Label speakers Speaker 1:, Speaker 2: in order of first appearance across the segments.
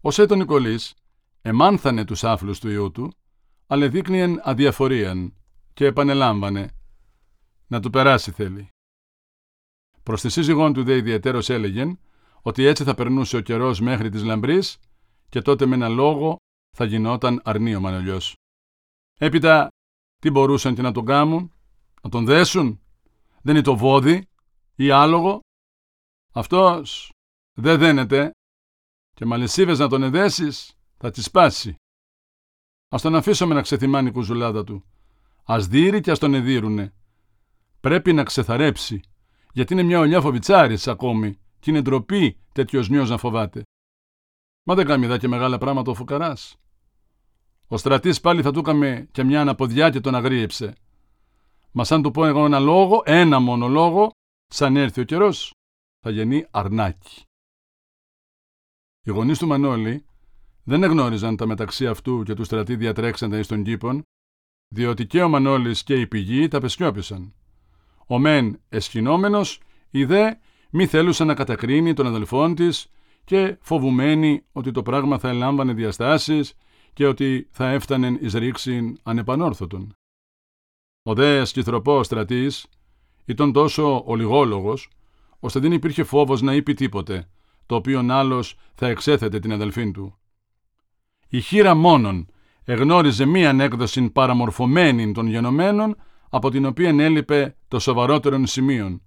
Speaker 1: Ο Σέτο Νικολής εμάνθανε τους άφλους του ιού του, αλλά δείχνιεν αδιαφορίαν και επανελάμβανε. Να του περάσει θέλει. Προς τη σύζυγόν του δε ιδιαίτερος έλεγεν ότι έτσι θα περνούσε ο καιρός μέχρι της λαμπρής και τότε με ένα λόγο θα γινόταν αρνή ο Μανολιός. Έπειτα, τι μπορούσαν και να τον κάνουν, να τον δέσουν, δεν είναι το βόδι ή άλογο; Αυτός δεν δένεται και μαλισίβες να τον εδέσεις θα τη σπάσει. Ας τον αφήσουμε να ξεθυμάνει η κουζουλάδα του. Ας δείρει και ας τον εδίρουνε. Πρέπει να ξεθαρέψει, γιατί είναι μια ολιά φοβιτσάρης ακόμη και είναι ντροπή τέτοιος νιός να φοβάται. Μα δεν κάνει και μεγάλα πράγματα ο φουκαράς. Ο στρατής πάλι θα του έκαμε και μια αναποδιά και τον αγρίεψε. Μα αν του πω εγώ ένα λόγο, ένα μόνο λόγο, σαν έρθει ο καιρός, θα γεννεί αρνάκι. Οι γονείς του Μανώλη δεν εγνώριζαν τα μεταξύ αυτού και του στρατή διατρέξαντα εις των κήπων, διότι και ο Μανώλης και η πηγή τα πεσιόπησαν. Ο μεν εσχυνόμενος, η δε μη θέλουσαν να κατακρίνει τον αδελφόν της και φοβουμένη ότι το πράγμα θα ελάμβανε διαστάσεις και ότι θα έφτανεν εις ρήξην ανεπανόρθωτον. Ο δε σκυθροπός στρατής ήταν τόσο ολιγόλογος, ώστε δεν υπήρχε φόβος να είπε τίποτε, το οποίον άλλος θα εξέθετε την αδελφή του. Η χείρα μόνον εγνώριζε μία έκδοση παραμορφωμένη των γενομένων, από την οποία έλειπε το σοβαρότερον σημείων,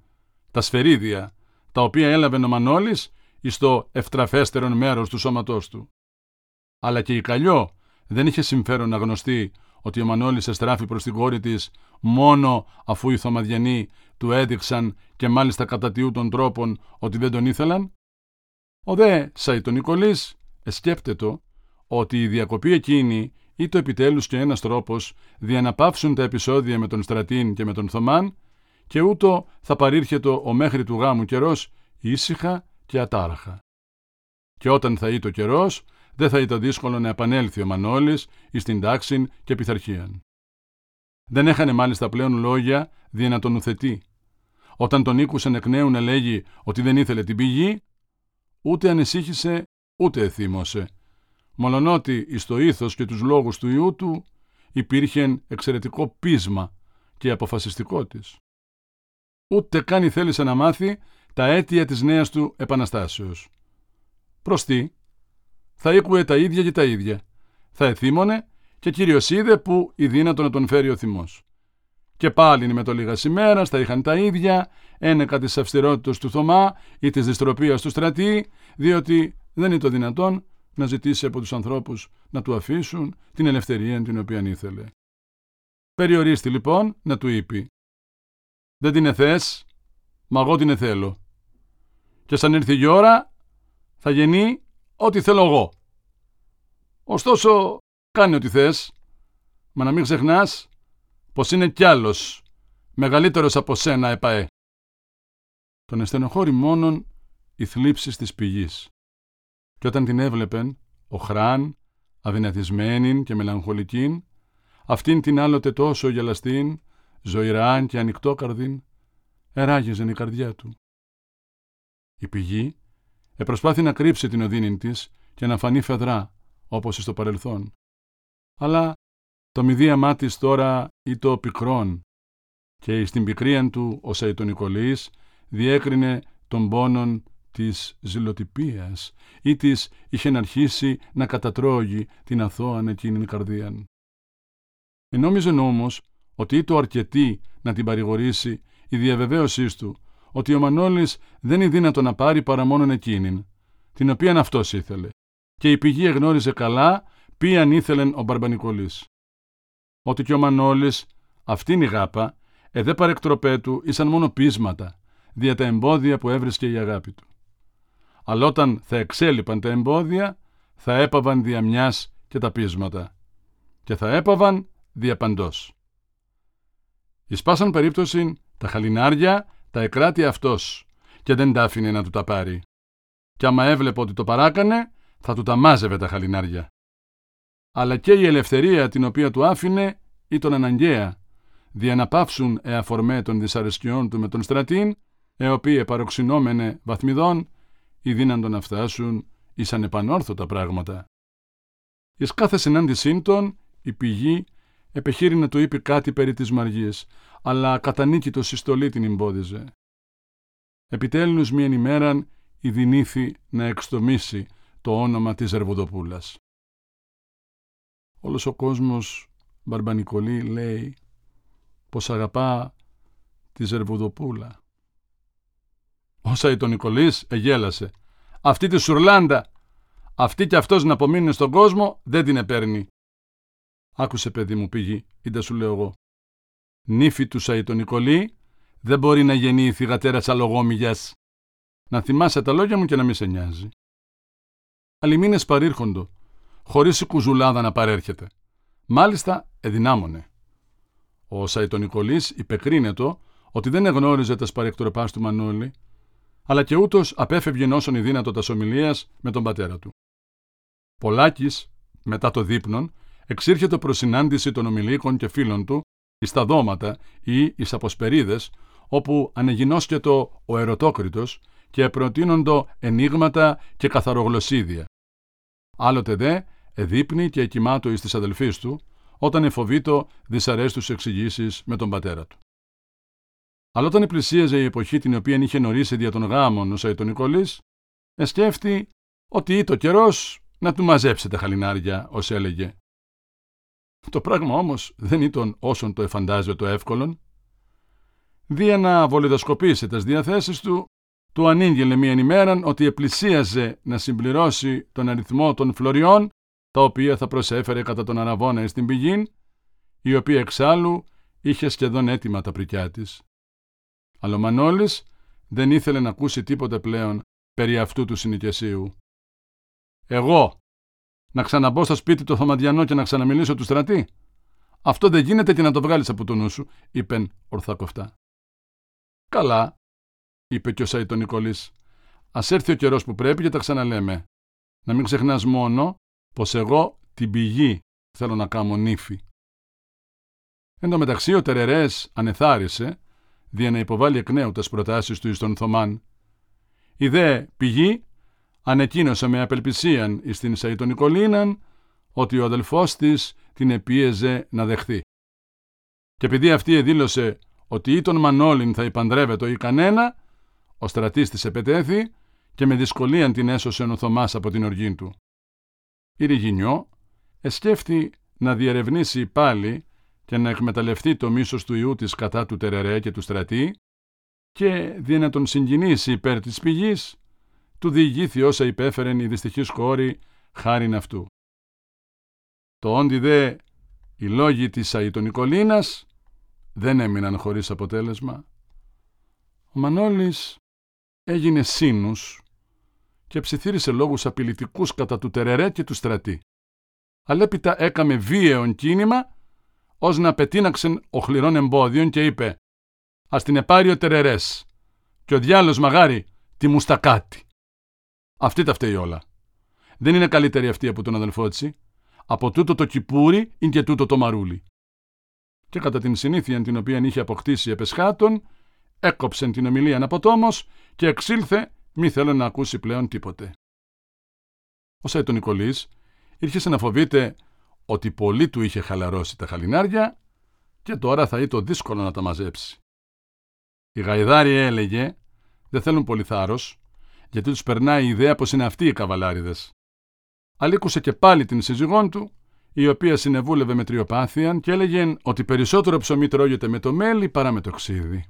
Speaker 1: τα σφαιρίδια, τα οποία έλαβε ο Μανώλης εις το ευτραφέστερον μέρος του σώματός του. Αλλά και η Καλλιό δεν είχε συμφέρον να γνωστεί ότι ο Μανώλης εστράφει προς την κόρη της μόνο αφού οι Θωμαδιανοί του έδειξαν και μάλιστα κατά τιού των τρόπων ότι δεν τον ήθελαν. Ο δε Σαϊτονικολής εσκέπτετο ότι η διακοπή εκείνη ή το επιτέλους και ένας τρόπος διαναπαύσουν τα επεισόδια με τον Στρατήν και με τον Θωμάν και ούτω θα παρήρχεται ο μέχρι του γάμου καιρός ήσυχα και ατάραχα. Και όταν θα το καιρός δεν θα ήταν δύσκολο να επανέλθει ο Μανώλης εις την τάξη και πειθαρχία. Δεν έχανε μάλιστα πλέον λόγια δια να τον ουθετεί. Όταν τον ήκουσαν εκ νέου να λέγει ότι δεν ήθελε την πηγή, ούτε ανησύχησε ούτε εθύμωσε. Μολονότι εις το ήθος και τους λόγους του ιού του υπήρχε εξαιρετικό πείσμα και αποφασιστικό της. Ούτε καν θέλησε να μάθει τα αίτια της νέας του επαναστάσεως. Προς τι, θα ήκουε τα ίδια και τα ίδια. Θα εθύμωνε και κύριο είδε που η δύνατο να τον φέρει ο θυμός. Και πάλι με το λίγα ημέρα θα είχαν τα ίδια, ένεκα της αυστηρότητας του Θωμά ή της δυστροπίας του στρατή, διότι δεν είναι το δυνατόν να ζητήσει από τους ανθρώπους να του αφήσουν την ελευθερία την οποία ήθελε. Περιορίστη λοιπόν να του είπε «Δεν την εθές, μα εγώ την εθέλω. Και σαν έρθει η ώρα θα γεννεί ό,τι θέλω εγώ. Ωστόσο, κάνε ό,τι θες, μα να μην ξεχνάς πως είναι κι άλλος, μεγαλύτερος από σένα, επαέ. Τον εστενοχώρη μόνον η θλίψη της πηγής. Και όταν την έβλεπεν, ο χράν, αδυνατισμένην και μελαγχολικήν, αυτήν την άλλοτε τόσο γελαστήν, ζωηράν και ανοιχτόκαρδιν, εράγιζεν η καρδιά του. Η πηγή Επροσπάθη να κρύψει την οδύνη της και να φανεί φεδρά, όπως στο παρελθόν. Αλλά το μηδίαμά της τώρα το πικρόν, και στην πικρία του ο Σαϊτονικολής διέκρινε τον πόνον της ζηλοτυπίας ή της είχε αρχίσει να κατατρώγει την αθώαν εκείνη καρδίαν. Ενόμιζε όμως ότι το αρκετή να την παρηγορήσει η διαβεβαίωσή του ότι ο Μανώλης δεν είναι δύνατο να πάρει παρά μόνον εκείνην, την οποίαν αυτός ήθελε, και η πηγή εγνώριζε καλά ποιαν ήθελεν ο Μπαρμπανικολής. Ότι και ο Μανώλης, αυτήν η γάπα, εδέ παρεκτροπέ του ήσαν μόνο πείσματα, δια τα εμπόδια που έβρισκε η αγάπη του. Αλλά όταν θα εξέλιπαν τα εμπόδια, θα έπαβαν δια μιας και τα πείσματα, και θα έπαβαν δια παντός. Ισπάσαν περίπτωση τα χαλινάρια τα εκράτη αυτός και δεν τα άφηνε να του τα πάρει. Κι άμα έβλεπε ότι το παράκανε, θα του τα μάζευε τα χαλινάρια. Αλλά και η ελευθερία την οποία του άφηνε ήταν αναγκαία, δια να πάυσουν εαφορμέ των δυσαρεσκιών του με τον στρατήν, οι οποίοι παροξυνόμενε βαθμιδών, ή δύναντο να φτάσουν ήσαν επανόρθωτα πράγματα. Εις κάθε συνάντησή των, η πηγή επεχείρει να του είπε κάτι περί της Μαργής, αλλά κατά νίκη το συστολή την εμπόδιζε. Επιτέλους μίαν ημέραν η δυνήθη να εξτομίσει το όνομα της Ζερβοδοπούλας. Όλος ο κόσμος Μπαρμπανικολή λέει πως αγαπά τη Ζερβουδοπούλα. Όσα τον Νικολής εγέλασε. Αυτή τη Σουρλάντα, αυτή κι αυτός να απομείνει στον κόσμο δεν την επέρνει. Άκουσε παιδί μου πήγη, είτε σου λέω εγώ. Νύφη του Νικολή δεν μπορεί να γεννεί η θυγατέρα αλογόμηγιας. Να θυμάσαι τα λόγια μου και να μη σε νοιάζει. Άλλοι μήνες παρήρχοντο, χωρίς η κουζουλάδα να παρέρχεται. Μάλιστα εδυνάμωνε. Ο Σαϊτονικολής υπεκρίνετο ότι δεν εγνώριζε τα σπαρεκτροπάς του Μανώλη, αλλά και ούτως απέφευγε όσον η δύνατο ομιλίας με τον πατέρα του. Πολάκης, μετά το δείπνον, εξήρχεται προς συνάντηση των ομιλίκων και φίλων του εις τα δώματα ή εις αποσπερίδες, όπου ανεγινώσκετο ο ερωτόκριτος και προτείνοντο ενίγματα και καθαρογλωσσίδια. Άλλοτε δε εδείπνει και εκοιμάτω εις της αδελφής του, όταν εφοβήτω δυσαρέστους εξηγήσεις με τον πατέρα του. Αλλά όταν πλησίαζε η εποχή την οποία είχε νωρίσει δια των γάμων ο Σαϊτονικολής, εσκέφτη ότι ήτο καιρός να του μαζέψει τα χαλινάρια, ως έλεγε. Το πράγμα όμως δεν ήταν όσον το εφαντάζε το εύκολον. Δια να βολιδοσκοπήσει τις διαθέσεις του, του ανήγγειλε μίαν ημέραν ότι επλησίαζε να συμπληρώσει τον αριθμό των φλωριών, τα οποία θα προσέφερε κατά τον Αραβόνα στην πηγή, η οποία εξάλλου είχε σχεδόν έτοιμα τα πρικιά της. Αλλά ο Μανώλης δεν ήθελε να ακούσει τίποτε πλέον περί αυτού του συνοικεσίου. Εγώ, να ξαναμπώ στο σπίτι του Θωμαδιανό και να ξαναμιλήσω του στρατή; Αυτό δεν γίνεται και να το βγάλεις από το νου σου, είπεν ορθά κοφτά. Καλά, είπε και ο Σαϊτον Νικολής. Ας έρθει ο καιρός που πρέπει και τα ξαναλέμε. Να μην ξεχνάς μόνο πως εγώ την πηγή θέλω να κάνω νύφη. Εν τω μεταξύ ο Τερερές ανεθάρισε δια να υποβάλει εκ νέου τις προτάσεις του εις τον Θωμάν. Η δε πηγή ανεκοίνωσε με απελπισίαν εις την Σαϊτον Νικολίναν ότι ο αδελφός της την επίεζε να δεχθεί. Και επειδή αυτή δήλωσε ότι ή τον Μανόλιν θα υπαντρεύεται ή κανένα, ο στρατής της επετέθη και με δυσκολία την έσωσε ο Θωμάς από την οργή του. Η Ριγινιό εσκέφθη να διερευνήσει πάλι και να εκμεταλλευτεί το μίσος του ιού της κατά του Τερερέ και του στρατή και δι' να τον συγκινήσει υπέρ της πηγής, του διηγήθη όσα υπέφερεν η δυστυχής κόρη χάριν αυτού. Το όντι δε οι λόγοι της Αϊτονικολίνας δεν έμειναν χωρίς αποτέλεσμα. Ο Μανώλης έγινε σύνους και ψιθύρισε λόγους απειλητικούς κατά του Τερερέ και του στρατή. Αλλά έπειτα έκαμε βίαιον κίνημα ως να πετίναξεν οχληρών εμπόδιων και είπε «Ας την επάρει ο Τερερές και ο διάλος μαγάρι τη μουστακάτη». Αυτή τα φταίει όλα. Δεν είναι καλύτερη αυτή από τον αδελφό της. Από τούτο το κιπούρι είναι και τούτο το μαρούλι. Και κατά την συνήθεια την οποία είχε αποκτήσει επεσχάτων, έκοψε την ομιλία αναποτόμως και εξήλθε μη θέλω να ακούσει πλέον τίποτε. Ο Σαϊτον Νικολής ήρχε να φοβείται ότι πολύ του είχε χαλαρώσει τα χαλινάρια και τώρα θα ήταν δύσκολο να τα μαζέψει. Η Γαϊδάρη έλεγε δεν θέλουν πολύ θάρρος, γιατί τους περνάει η ιδέα πως είναι αυτοί οι καβαλάριδες. Αλήκουσε και πάλι την σύζυγόν του, η οποία συνεβούλευε με τριοπάθειαν και έλεγε ότι περισσότερο ψωμί τρώγεται με το μέλι παρά με το ξύδι.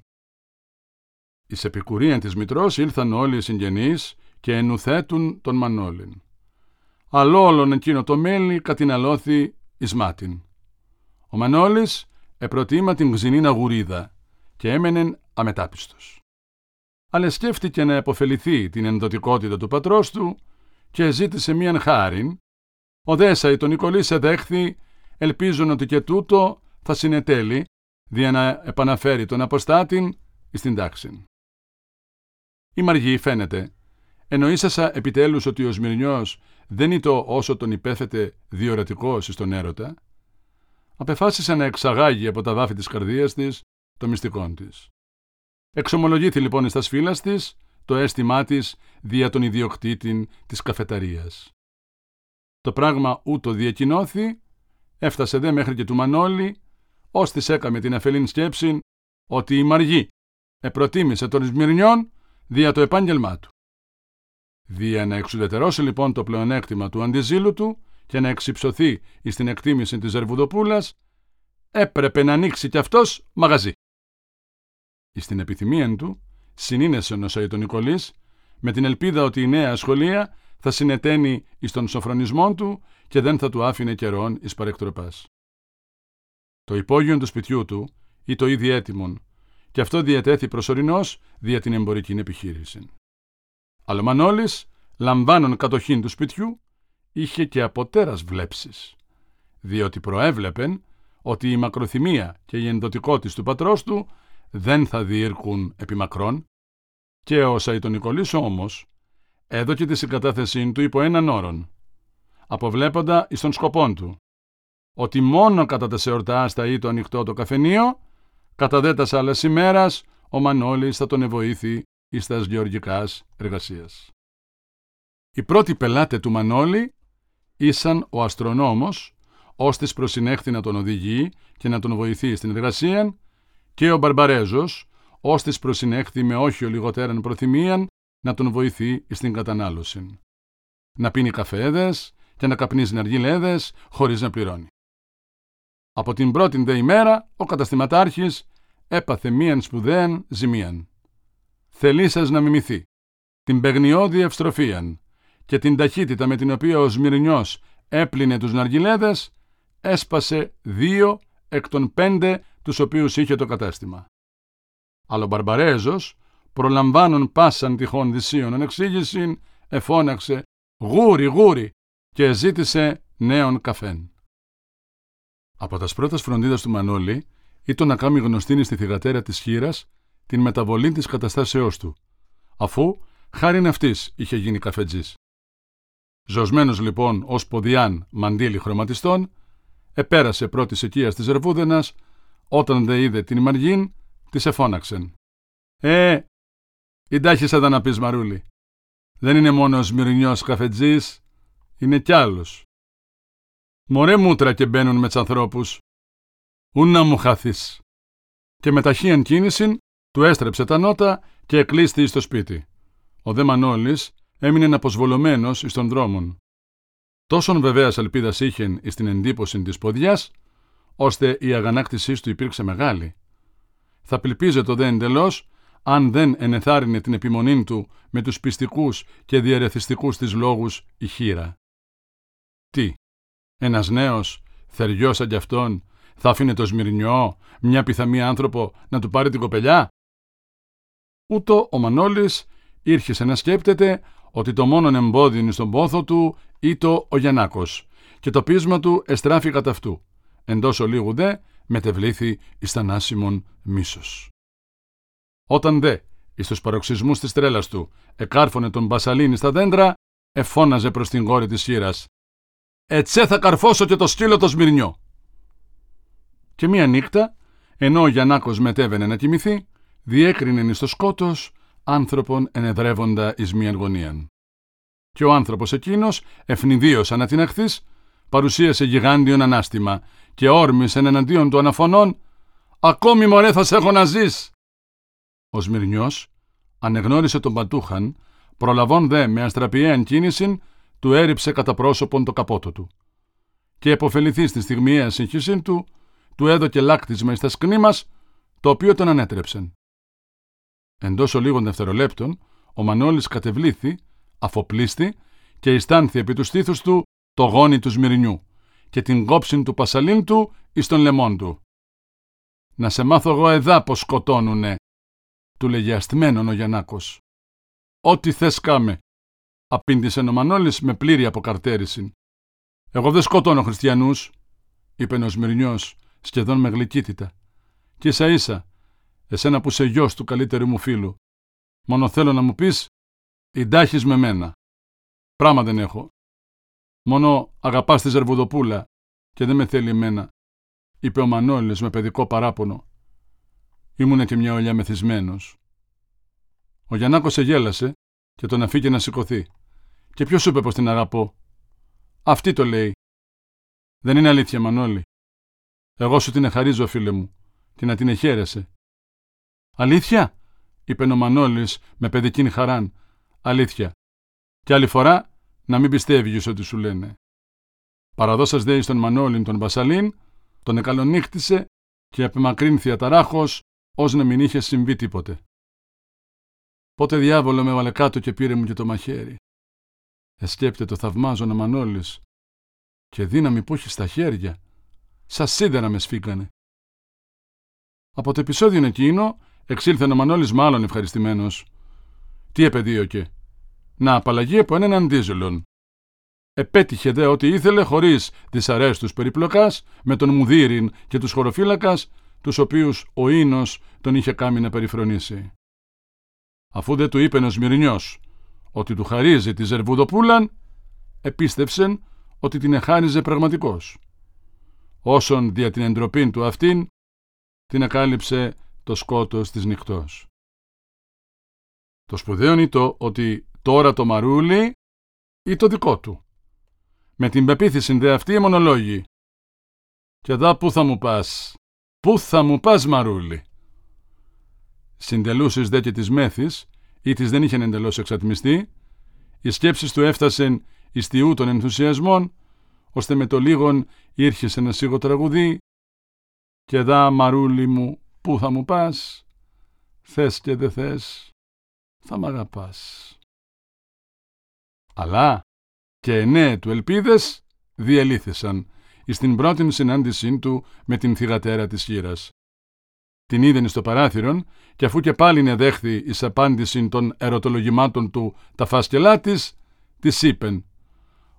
Speaker 1: Εις επικουρίαν της Μητρός ήλθαν όλοι οι συγγενείς και ενουθέτουν τον Μανώλην. Αλόλων εκείνο το μέλι κατηναλώθη εις μάτιν. Ο Μανώλης επροτίμα την γζινίνα γουρίδα και έμενεν αμετάπιστος. Αλλά σκέφτηκε να επωφεληθεί την ενδοτικότητα του πατρός του και ζήτησε μίαν χάριν. Ο Δέσα τον Νικολής εδέχθη, ελπίζουν ότι και τούτο θα συνετέλει, δια να επαναφέρει τον αποστάτην στην τάξη. Η Μαργή φαίνεται. Εννοήσασα επιτέλους ότι ο Σμυρνιός δεν ήταν όσο τον υπέθετε διορατικό στον έρωτα. Απεφάσισε να εξαγάγει από τα βάφη της καρδίας της το μυστικό της. Εξομολογήθη λοιπόν στα σφύλας της το αίσθημά της δια τον ιδιοκτήτη της καφεταρίας. Το πράγμα ούτω διακοινώθη, έφτασε δε μέχρι και του Μανώλη, ως της έκαμε την αφελήν σκέψη ότι η Μαργή επροτίμησε τον Σμυρνιών δια το επάγγελμά του. Δια να εξουδετερώσει λοιπόν το πλεονέκτημα του αντιζήλου του και να εξυψωθεί στην εκτίμηση της Ζερβουδοπούλας, έπρεπε να ανοίξει κι αυτός μαγαζί. Στην επιθυμία του, συνήνεσε ο Νοσαΐτο Νικολής, με την ελπίδα ότι η νέα σχολεία θα συνεταίνει εις τον σοφρονισμό του και δεν θα του άφηνε καιρόν εις παρεκτροπάς. Το υπόγειο του σπιτιού του ή το ήδη έτοιμον, και αυτό διατέθη προσωρινώς δια την εμπορική επιχείρηση. Αλλά ο Μανώλης, λαμβάνων κατοχήν του σπιτιού, είχε και από τέρας βλέψεις, διότι προέβλεπεν ότι η μακροθυμία και η ενδοτικότης του πατρός του δεν θα διήρκουν επί μακρόν και ο Σαϊτονικολής όμως έδωκε τη συγκατάθεσή του υπό έναν όρον, αποβλέποντα εις των σκοπών του, ότι μόνο κατά τα σεορτά θα ή το ανοιχτό το καφενείο, κατά δε τα άλλες ημέρας ο Μανώλης θα τον ευοήθει εις τας γεωργικάς εργασίας. Οι πρώτοι πελάτες του Μανώλη ήσαν ο αστρονόμος, ώστε προσυνέχθη να τον οδηγεί και να τον βοηθεί στην εργασία, και ο Μπαρμπαρέζος, ώστε προσυνέχθη με όχι ο λιγότεραν προθυμίαν να τον βοηθεί στην κατανάλωση. Να πίνει καφέδες και να καπνίζει ναργιλέδες χωρίς να πληρώνει. Από την πρώτη δε ημέρα ο καταστηματάρχης έπαθε μίαν σπουδαίαν ζημίαν. Θελήσας να μιμηθεί την παιγνιώδη ευστροφίαν και την ταχύτητα με την οποία ο Σμυρνιός έπλυνε τους ναργιλέδες, έσπασε δύο εκ των πέντε τους οποίους είχε το κατάστημα. Αλλά ο Μπαρμπαρέζος, προλαμβάνων πάσαν τυχόν δυσίων ανεξήγηση, εφώναξε «Γούρι, γούρι» και ζήτησε νέον καφέν. Από τας πρώτας φροντίδας του Μανώλη ήταν να κάνει γνωστήνη στη θηγατέρα της χείρας την μεταβολή της καταστάσεώς του, αφού χάριν αυτής είχε γίνει καφετζής. Ζωσμένος λοιπόν ως ποδιάν μαντίλι χρωματιστών, επέρασε πρώτης οικίας της Ρεβούδενας, όταν δε είδε την Μαργίν, της εφώναξεν. «Ε, η εδώ να πεις Μαρούλη. Δεν είναι μόνος ο Σμυρνιός καφετζής, είναι κι άλλος. Μωρέ μούτρα και μπαίνουν με ανθρώπους. Ούν να μου χάθεις. Και με ταχύαν κίνηση του έστρεψε τα νότα και εκλείστη στο σπίτι. Ο δε Μανώλης έμεινε αποσβολωμένο εις των δρόμων. Τόσον βεβαίας ελπίδας είχε εις την εντύπωση της ποδιάς, ώστε η αγανάκτησής του υπήρξε μεγάλη. Θα το δε εντελώς αν δεν ενεθάρρυνε την επιμονή του με τους πιστικούς και διαρεθιστικούς της λόγους η χείρα. Τι, ένας νέος, θεριός σαν κι αυτόν, θα άφηνε το σμυρνιό, μια πιθαμή άνθρωπο, να του πάρει την κοπελιά; Ούτω ο Μανώλης ήρχισε να σκέπτεται ότι το μόνον εμπόδιο στον πόθο του ήτο ο Γιαννάκος και το πείσμα του εστράφει κατά αυτού. Εντός ολίγου δε μετεβλήθη εις θανάσιμον μίσος. Όταν δε εις τους παροξισμούς της τρέλας του εκάρφωνε τον Μπασαλίνη στα δέντρα, εφώναζε προς την κόρη της σύρας «Ετσέ θα καρφώσω και το σκύλο το σμυρνιό». Και μία νύχτα, ενώ ο Γιαννάκος μετέβαινε να κοιμηθεί, διέκρινε εις το σκότος άνθρωπον ενεδρεύοντα εις μη γωνίαν. Και ο άνθρωπος εκείνος, ευνηδίως ανατιναχθής, παρουσίασε γιγάντιον ανάστημα και όρμησε εναντίον του αναφωνών «Ακόμη μωρέ θα σε έχω να ζεις». Ο Σμυρνιός ανεγνώρισε τον Πατούχαν, προλαβών δε με αστραπιαίαν κίνηση, του έριψε κατά πρόσωπον το καπότο του. Και εποφεληθεί στη στιγμιαία συγχύσή του, του έδωκε λάκτισμα εις τα σκνήμας, το οποίο τον ανέτρεψεν. Εντός ολίγων δευτερολέπτων, ο Μανώλης κατεβλήθη, αφοπλίστη και αισθάνθη επί τους στήθους του το γόνι του σμυρνιού και την κόψιν του πασαλίν του εις τον λαιμόν του. «Να σε μάθω εγώ εδά πως σκοτώνουνε», του λέγε αστμένον ο Γιαννάκος. «Ό,τι θες κάμε», απήντησε ο Μανώλης με πλήρη αποκαρτέρηση. «Εγώ δεν σκοτώνω χριστιανούς», είπε ο Σμυρνιός σχεδόν με γλυκύτητα. «Και ίσα ίσα εσένα που είσαι γιος του καλύτερου μου φίλου. Μόνο θέλω να μου πεις, εντάχεις με μένα. Πράγμα δεν έχω. Μόνο αγαπάς τη Ζερβουδοπούλα και δεν με θέλει εμένα, είπε ο Μανώλης με παιδικό παράπονο. Ήμουνε και μια ολιά μεθυσμένος. Ο Γιαννάκος εγέλασε και τον αφήκε να σηκωθεί. Και ποιος σου είπε πως την αγαπώ; Αυτή το λέει. Δεν είναι αλήθεια, Μανώλη. Εγώ σου την εχαρίζω, φίλε μου, και να την εχαίρεσαι. Αλήθεια, είπε ο Μανώλης με παιδικήν χαράν. Αλήθεια. Και άλλη φορά να μην πιστεύεις ό,τι σου λένε. Παραδόσας δέει στον Μανώλην τον Βασαλίν, τον εκαλονύχτησε και απεμακρύνθη αταράχος, ως να μην είχε συμβεί τίποτε. Πότε διάβολο με έβαλε κάτω και πήρε μου και το μαχαίρι. Εσκέπτε το θαυμάζω να Μανώλης και δύναμη που έχει στα χέρια, σας σίδερα με σφίγγανε. Από το επεισόδιο εκείνο εξήλθε ο Μανώλης μάλλον ευχαριστημένος. Τι επαιδείωκε. Να απαλλαγεί από έναν αντίζελον. Επέτυχε δε ό,τι ήθελε χωρίς δυσαρέστους περιπλοκάς με τον Μουδίριν και τους χωροφύλακας, τους οποίους ο ίνος τον είχε κάνει να περιφρονήσει. Αφού δεν του είπε ο Σμυρνιός ότι του χαρίζει τη Ζερβουδοπούλαν, επίστευσεν ότι την εχάριζε πραγματικός. Όσον δια την εντροπή του αυτήν, την εκάλυψε το σκότος της νυχτός. Το σπουδαίο είναι το ότι τώρα το μαρούλι ή το δικό του. Με την πεποίθηση δε αυτή μονολόγη. Και εδώ πού θα μου πας, πού θα μου πας μαρούλι. Συντελούσες δε και της μέθης, ή της δεν είχαν εντελώς εξατμιστεί, οι σκέψεις του έφτασεν εις τιού των ενθουσιασμών, ώστε με το λίγον ήρχε σε ένα σίγο τραγουδί «Και δά μαρούλι μου, πού θα μου πας, θες και δε θες, θα μ' αγαπάς». Αλλά και εννέα του ελπίδες διελήθησαν εις την πρώτη συνάντησή του με την θυγατέρα της χείρας. Την είδεν στο παράθυρον και αφού και πάλι δέχθη εις απάντηση των ερωτολογημάτων του τα φάσκελά της, της είπεν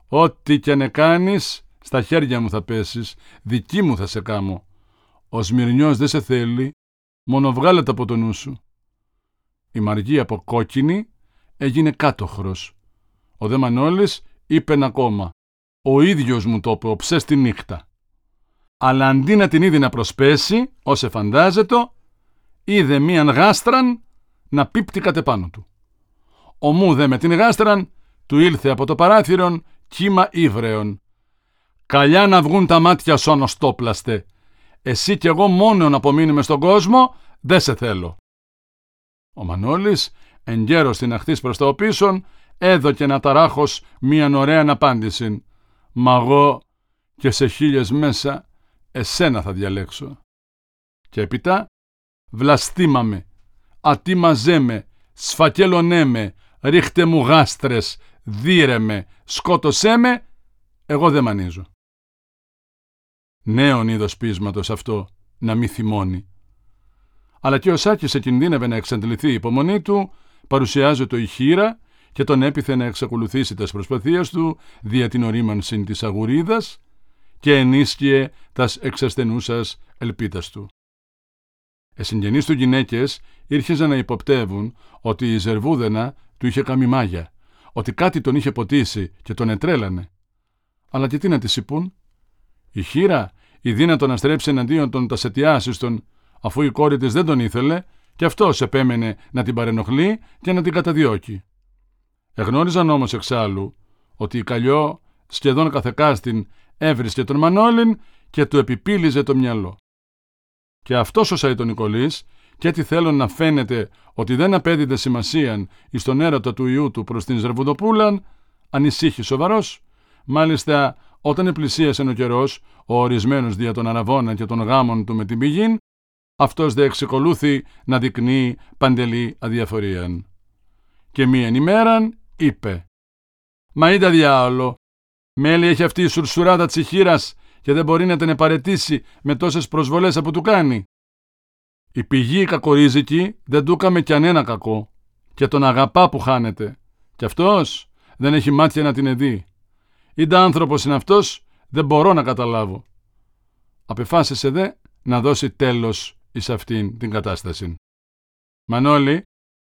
Speaker 1: «Ό,τι και να κάνεις, στα χέρια μου θα πέσεις, δική μου θα σε κάμω. Ο Σμυρνιός δεν σε θέλει, μόνο βγάλε τα από το νου σου». Η Μαργή από κόκκινη έγινε κάτοχρος. Ο δε Μανώλης είπε ακόμα «Ο ίδιος μου το είπε, οψές τη νύχτα». Αλλά αντί να την είδη να προσπέσει, όσε φαντάζεται, είδε μίαν γάστραν να πίπτει κατ' επάνω του. Ο μου δε με την γάστραν του ήλθε από το παράθυρον κύμα ύβρεων. Καλιά να βγουν τα μάτια σου ανοστόπλαστε. Εσύ κι εγώ μόνο να απομείνουμε στον κόσμο, δεν σε θέλω. Ο Μανώλης, εγκαίρος στην αχθής προς το πίσω, έδωκε να ταράχος μίαν ωραία απάντηση. Μα εγώ και σε χίλιες μέσα εσένα θα διαλέξω. Και έπειτα βλαστήμαμε, ατίμαζέ σφακέλωνέ με, ρίχτε μου γάστρες, δίρε με, σκότωσέ με, εγώ δεν μανίζω. Νέον είδος πείσματος αυτό, να μη θυμώνει. Αλλά και ο Σάκης εκινδύνευε να εξαντληθεί η υπομονή του, παρουσιάζεται η χείρα και τον έπιθε να εξακολουθήσει τις προσπαθίες του δια την ορίμανση της αγουρίδας και ενίσχυε τας εξασθενούσας ελπίτας του. Εσυγγενείς του γυναίκες ήρχεζαν να υποπτεύουν ότι η Ζερβούδενα του είχε κάνει μάγια, ότι κάτι τον είχε ποτίσει και τον ετρέλανε. Αλλά και τι να της είπουν. Η χείρα, η δύνατο να στρέψει εναντίον των τασετιάσιστων, αφού η κόρη της δεν τον ήθελε, και αυτός επέμενε να την παρενοχλεί και να την καταδιώκει. Εγνώριζαν όμως εξάλλου ότι η Καλλιό σχεδόν καθεκάστην έβρισκε τον Μανώλην και του επιπύλιζε το μυαλό. Και αυτός ο Σαϊτονικολής, και έτσι θέλω να φαίνεται ότι δεν απέδιδε σημασίαν εις τον έρωτα του ιού του προς την Ζερβουδοπούλαν, ανησύχει σοβαρός. Μάλιστα, όταν επλησίασε ο καιρός, ο ορισμένος δια των αραβώνα και των γάμων του με την πηγήν, αυτός δε εξεκολούθη να δεικνύει παντελή αδιαφορίαν. Και μίαν ημέραν είπε «Μα είδα διάολο, Μέλη έχει αυτή η σουρσουράδα τσιχύρα και δεν μπορεί να την επαρετήσει με τόσες προσβολές από του κάνει. Η πηγή κακορίζικη δεν του έκαμε κι ανένα κακό και τον αγαπά που χάνεται. Κι αυτός δεν έχει μάτια να την εδεί. Είτε άνθρωπος είναι αυτός, δεν μπορώ να καταλάβω. Απεφάσισε δε να δώσει τέλος εις αυτήν την κατάσταση. Μανώλη,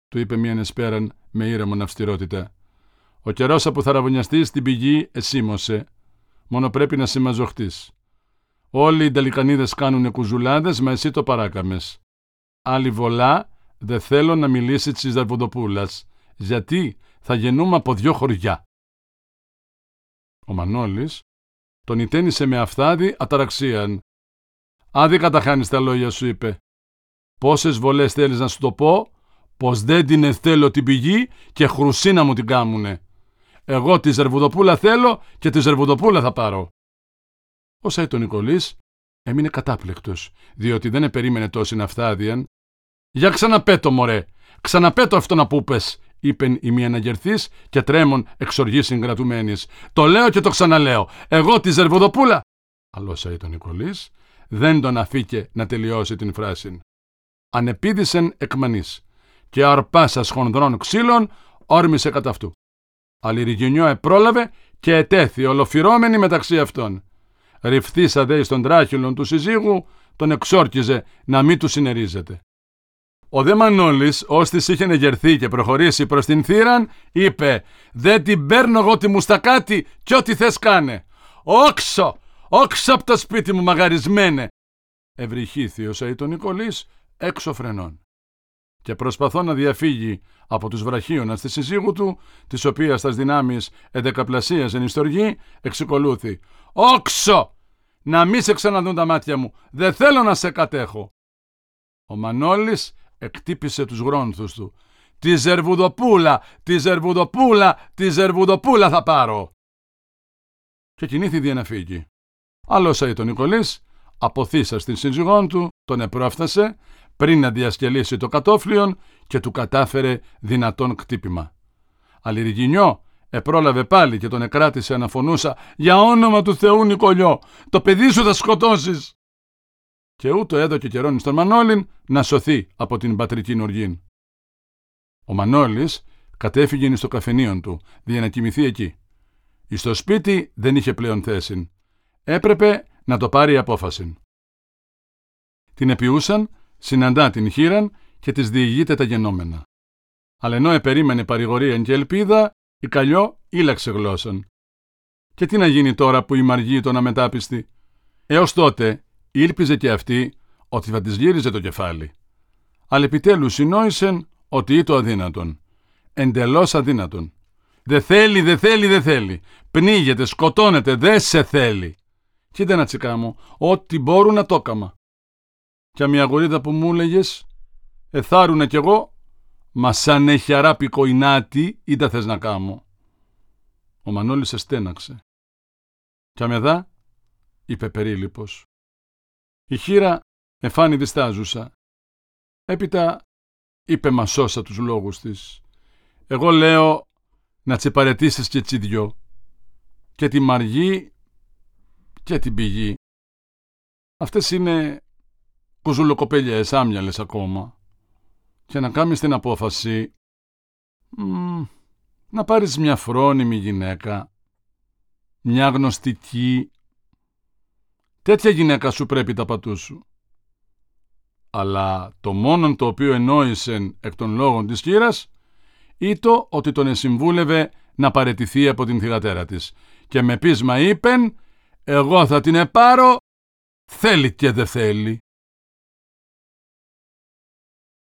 Speaker 1: του είπε μία νεσπέραν με ήρεμον αυστηρότητα, ο καιρός που θα ραβωνιαστεί στην πηγή εσήμωσε. Μόνο πρέπει να συμμαζοχτείς. Όλοι οι Ιταλικανίδε κάνουν κουζουλάδες, μα εσύ το παράκαμες. Άλλη βολά δεν θέλω να μιλήσει της Ζαρβοντοπούλας, γιατί; Θα γεννούμε από δυο χωριά. Ο Μανώλης τον ιτένισε με αυθάδη αταραξίαν. Άδικα τα χάνεις τα λόγια σου, είπε. Πόσες βολές θέλεις να σου το πω, πως δεν την θέλω την πηγή και χρουσίνα μου την κάμουνε. Εγώ τη Ζερβουδοπούλα θέλω και τη Ζερβουδοπούλα θα πάρω. Ο Σάιτο Νικολής έμεινε κατάπληκτος, διότι δεν επερίμενε τόση ναυτάδιαν. «Για ξαναπέτω, μωρέ! Ξαναπέτω αυτό να πούπες!» είπεν η μία αναγερθής και τρέμον εξοργή συγκρατουμένης. «Το λέω και το ξαναλέω! Εγώ τη Ζερβουδοπούλα!» Αλλά ο Σάιτο Νικολής δεν τον αφήκε να τελειώσει την φράση. Ανεπίδησεν εκμανής και αρπάσας χονδρών ξύλων όρμησε κατά αυτού. Αλληριγενιό επρόλαβε και ετέθη ολοφυρώμενη μεταξύ αυτών. Ρυφθήσα δε στον τράχυλον του συζύγου, τον εξόρκιζε να μην του συνερίζεται. Ο δε Μανώλης, ώστις είχε εγερθεί και προχωρήσει προς την θύραν, είπε «Δεν την παίρνω εγώ τη μουστακάτη κι ό,τι θες κάνε. Όξο, όξο από το σπίτι μου μαγαρισμένε». Ευρυχήθη ο Σαΐτο Νικολής έξω φρενών και προσπαθώ να διαφύγει από τους βραχίωνας στη συζύγου του, της οποίας τας δυνάμεις εδεκαπλασίας εν ιστοργή, εξεκολούθη. «Όξο! Να μη σε ξαναδούν τα μάτια μου! Δεν θέλω να σε κατέχω!» Ο Μανώλης εκτύπησε τους γρόνθους του. «Τη Ζερβουδοπούλα! Τη Ζερβουδοπούλα! Τη Ζερβουδοπούλα θα πάρω!» Και κινήθη να φύγει. Άλλος ο Νικολής, αποθήσα στην σύζυγόν του, τον επρόφτασε, πριν να διασκελίσει το κατόφλιον και του κατάφερε δυνατόν κτύπημα. Αλληργινιό επρόλαβε πάλι και τον εκράτησε αναφωνούσα «Για όνομα του Θεού Νικολιό, το παιδί σου θα σκοτώσεις!» Και ούτω έδωκε καιρόν στον Μανώλην να σωθεί από την πατρική νοργήν. Ο Μανώλης κατέφυγε στο καφενείο του, για να κοιμηθεί εκεί. Στο σπίτι δεν είχε πλέον θέση. Έπρεπε να το πάρει απόφαση. Την επιούσαν συναντά την χείραν και της διηγείται τα γενόμενα. Αλλά ενώ επερίμενε παρηγορία και ελπίδα, η καλλιό ήλαξε γλώσσαν. Και τι να γίνει τώρα που η Μαργή τον αμετάπιστη. Έως τότε ήλπιζε και αυτή ότι θα της γύριζε το κεφάλι. Αλλά επιτέλους συνόησεν ότι ή το αδύνατον. Εντελώς αδύνατον. Δε θέλει, δε θέλει, δε θέλει. Πνίγεται, σκοτώνεται, δε σε θέλει. Κοίτα να τσικά ό,τι μπορούν να το έκαμα και μια γορίδα που μου έλεγε, εθάρουνε κι εγώ, μα σαν έχει αράπη κοϊνάτη, ή τα θες να κάμω. Ο Μανώλης εστέναξε. Κι αμεδά, είπε περίλυπος. Η χείρα εφάνει διστάζουσα. Έπειτα είπε μασόσα τους λόγους της. Εγώ λέω να τσεπαρετήσεις και τσι δυο. Και τη μαργή και την πηγή. Αυτές είναι κουζουλοκοπέλιες άμυαλες ακόμα και να κάνεις την απόφαση να πάρεις μια φρόνιμη γυναίκα, μια γνωστική. Τέτοια γυναίκα σου πρέπει τα πατούς σου. Αλλά το μόνον το οποίο ενόησεν εκ των λόγων της χείρας ήτο ότι τον εσυμβούλευε να παρετηθεί από την θυγατέρα της και με πείσμα είπεν «Εγώ θα την επάρω, θέλει και δεν θέλει».